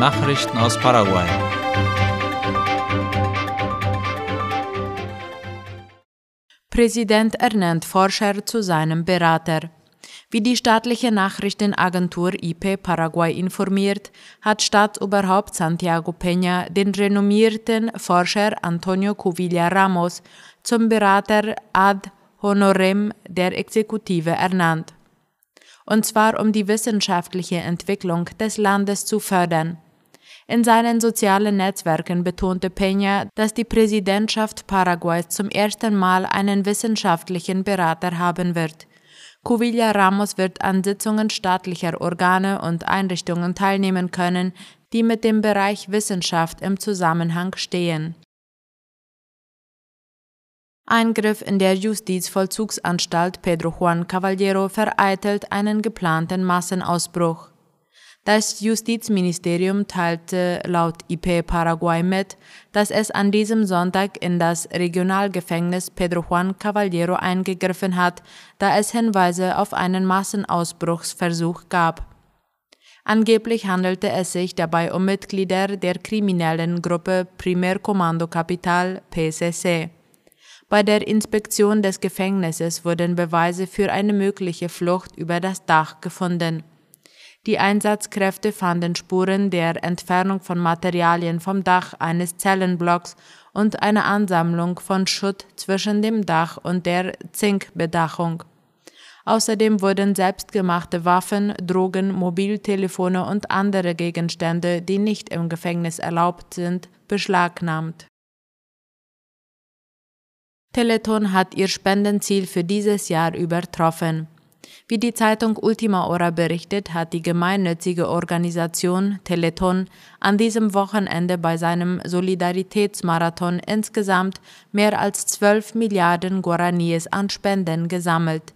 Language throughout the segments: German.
Nachrichten aus Paraguay. Präsident ernennt Forscher zu seinem Berater. Wie die staatliche Nachrichtenagentur IP Paraguay informiert, hat Staatsoberhaupt Santiago Peña den renommierten Forscher Antonio Cuvilla Ramos zum Berater ad honorem der Exekutive ernannt. Und zwar um die wissenschaftliche Entwicklung des Landes zu fördern. In seinen sozialen Netzwerken betonte Peña, dass die Präsidentschaft Paraguays zum ersten Mal einen wissenschaftlichen Berater haben wird. Cuvilla Ramos wird an Sitzungen staatlicher Organe und Einrichtungen teilnehmen können, die mit dem Bereich Wissenschaft im Zusammenhang stehen. Eingriff in der Justizvollzugsanstalt Pedro Juan Caballero vereitelt einen geplanten Massenausbruch. Das Justizministerium teilte laut IP Paraguay mit, dass es an diesem Sonntag in das Regionalgefängnis Pedro Juan Caballero eingegriffen hat, da es Hinweise auf einen Massenausbruchsversuch gab. Angeblich handelte es sich dabei um Mitglieder der kriminellen Gruppe Primer Comando Capital PCC. Bei der Inspektion des Gefängnisses wurden Beweise für eine mögliche Flucht über das Dach gefunden. Die Einsatzkräfte fanden Spuren der Entfernung von Materialien vom Dach eines Zellenblocks und eine Ansammlung von Schutt zwischen dem Dach und der Zinkbedachung. Außerdem wurden selbstgemachte Waffen, Drogen, Mobiltelefone und andere Gegenstände, die nicht im Gefängnis erlaubt sind, beschlagnahmt. Teleton hat ihr Spendenziel für dieses Jahr übertroffen. Wie die Zeitung Ultima Hora berichtet, hat die gemeinnützige Organisation Teleton an diesem Wochenende bei seinem Solidaritätsmarathon insgesamt mehr als 12 Milliarden Guaraníes an Spenden gesammelt.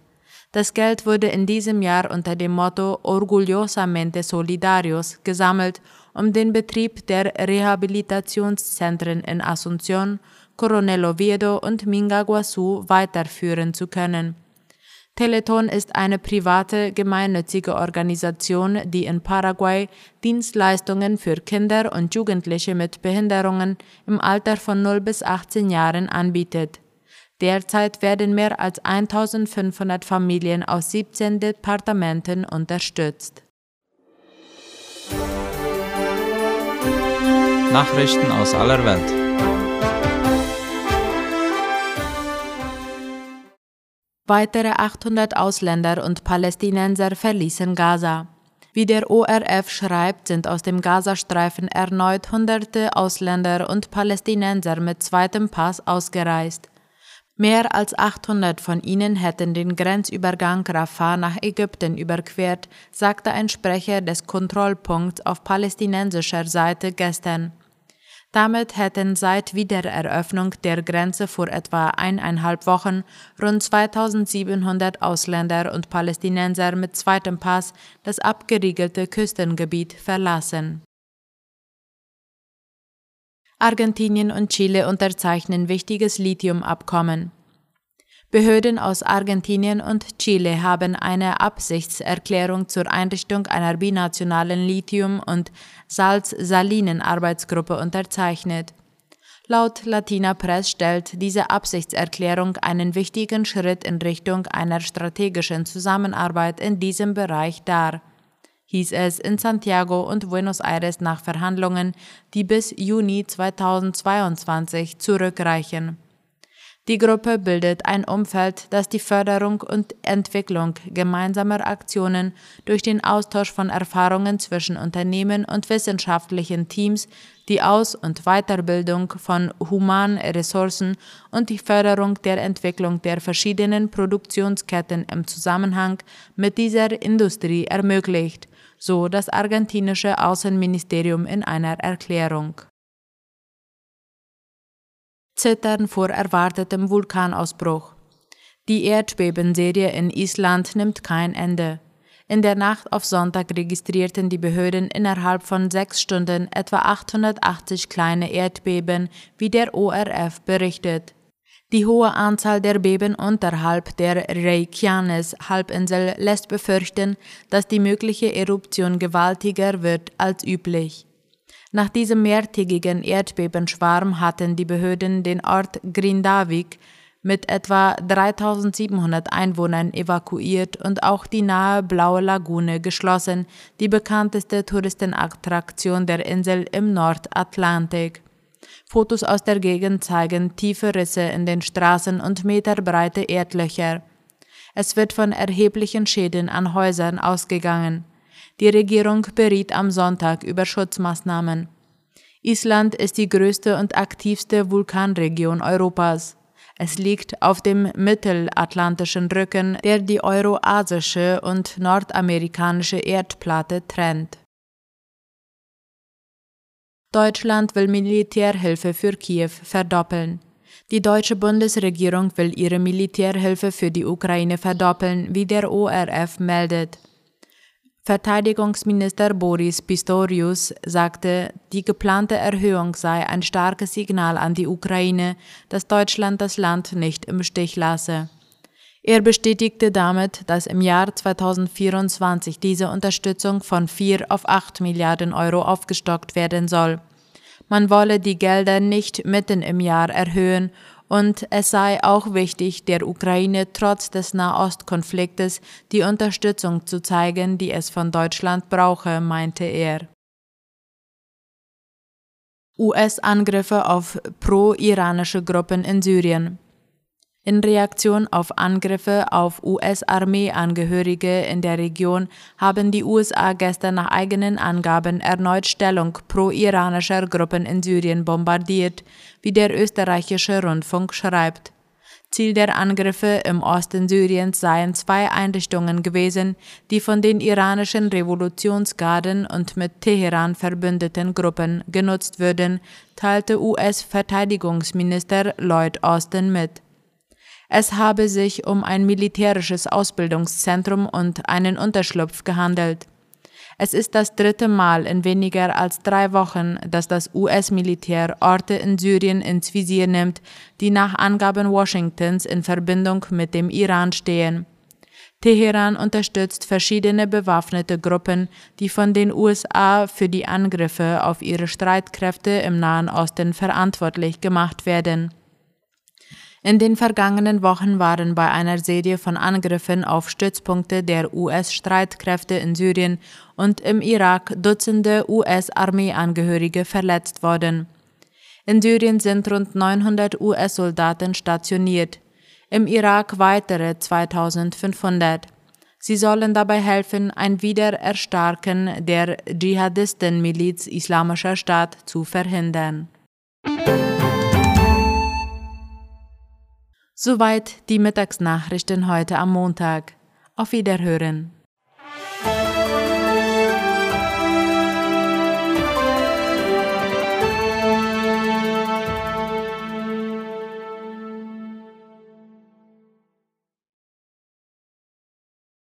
Das Geld wurde in diesem Jahr unter dem Motto Orgullosamente Solidarios gesammelt, um den Betrieb der Rehabilitationszentren in Asunción, Coronel Oviedo und Mingaguazu weiterführen zu können. Teleton ist eine private, gemeinnützige Organisation, die in Paraguay Dienstleistungen für Kinder und Jugendliche mit Behinderungen im Alter von 0 bis 18 Jahren anbietet. Derzeit werden mehr als 1500 Familien aus 17 Departementen unterstützt. Nachrichten aus aller Welt. Weitere 800 Ausländer und Palästinenser verließen Gaza. Wie der ORF schreibt, sind aus dem Gazastreifen erneut hunderte Ausländer und Palästinenser mit zweitem Pass ausgereist. Mehr als 800 von ihnen hätten den Grenzübergang Rafah nach Ägypten überquert, sagte ein Sprecher des Kontrollpunkts auf palästinensischer Seite gestern. Damit hätten seit Wiedereröffnung der Grenze vor etwa eineinhalb Wochen rund 2700 Ausländer und Palästinenser mit zweitem Pass das abgeriegelte Küstengebiet verlassen. Argentinien und Chile unterzeichnen wichtiges Lithiumabkommen. Behörden aus Argentinien und Chile haben eine Absichtserklärung zur Einrichtung einer binationalen Lithium- und Salz-Salinen-Arbeitsgruppe unterzeichnet. Laut Latina Press stellt diese Absichtserklärung einen wichtigen Schritt in Richtung einer strategischen Zusammenarbeit in diesem Bereich dar, hieß es in Santiago und Buenos Aires nach Verhandlungen, die bis Juni 2022 zurückreichen. Die Gruppe bildet ein Umfeld, das die Förderung und Entwicklung gemeinsamer Aktionen durch den Austausch von Erfahrungen zwischen Unternehmen und wissenschaftlichen Teams, die Aus- und Weiterbildung von humanen Ressourcen und die Förderung der Entwicklung der verschiedenen Produktionsketten im Zusammenhang mit dieser Industrie ermöglicht, so das argentinische Außenministerium in einer Erklärung. Zittern vor erwartetem Vulkanausbruch. Die Erdbebenserie in Island nimmt kein Ende. In der Nacht auf Sonntag registrierten die Behörden innerhalb von sechs Stunden etwa 880 kleine Erdbeben, wie der ORF berichtet. Die hohe Anzahl der Beben unterhalb der Reykjanes-Halbinsel lässt befürchten, dass die mögliche Eruption gewaltiger wird als üblich. Nach diesem mehrtägigen Erdbebenschwarm hatten die Behörden den Ort Grindavik mit etwa 3700 Einwohnern evakuiert und auch die nahe Blaue Lagune geschlossen, die bekannteste Touristenattraktion der Insel im Nordatlantik. Fotos aus der Gegend zeigen tiefe Risse in den Straßen und meterbreite Erdlöcher. Es wird von erheblichen Schäden an Häusern ausgegangen. Die Regierung beriet am Sonntag über Schutzmaßnahmen. Island ist die größte und aktivste Vulkanregion Europas. Es liegt auf dem mittelatlantischen Rücken, der die euroasische und nordamerikanische Erdplatte trennt. Deutschland will Militärhilfe für Kiew verdoppeln. Die deutsche Bundesregierung will ihre Militärhilfe für die Ukraine verdoppeln, wie der ORF meldet. Verteidigungsminister Boris Pistorius sagte, die geplante Erhöhung sei ein starkes Signal an die Ukraine, dass Deutschland das Land nicht im Stich lasse. Er bestätigte damit, dass im Jahr 2024 diese Unterstützung von 4 auf 8 Milliarden Euro aufgestockt werden soll. Man wolle die Gelder nicht mitten im Jahr erhöhen und es sei auch wichtig, der Ukraine trotz des Nahostkonfliktes die Unterstützung zu zeigen, die es von Deutschland brauche, meinte er. US-Angriffe auf pro-iranische Gruppen in Syrien. In Reaktion auf Angriffe auf US-Armeeangehörige in der Region haben die USA gestern nach eigenen Angaben erneut Stellung pro-iranischer Gruppen in Syrien bombardiert, wie der österreichische Rundfunk schreibt. Ziel der Angriffe im Osten Syriens seien zwei Einrichtungen gewesen, die von den iranischen Revolutionsgarden und mit Teheran verbündeten Gruppen genutzt würden, teilte US-Verteidigungsminister Lloyd Austin mit. Es habe sich um ein militärisches Ausbildungszentrum und einen Unterschlupf gehandelt. Es ist das dritte Mal in weniger als drei Wochen, dass das US-Militär Orte in Syrien ins Visier nimmt, die nach Angaben Washingtons in Verbindung mit dem Iran stehen. Teheran unterstützt verschiedene bewaffnete Gruppen, die von den USA für die Angriffe auf ihre Streitkräfte im Nahen Osten verantwortlich gemacht werden. In den vergangenen Wochen waren bei einer Serie von Angriffen auf Stützpunkte der US-Streitkräfte in Syrien und im Irak Dutzende US-Armeeangehörige verletzt worden. In Syrien sind rund 900 US-Soldaten stationiert, im Irak weitere 2500. Sie sollen dabei helfen, ein Wiedererstarken der Dschihadistenmiliz Islamischer Staat zu verhindern. Soweit die Mittagsnachrichten heute am Montag. Auf Wiederhören.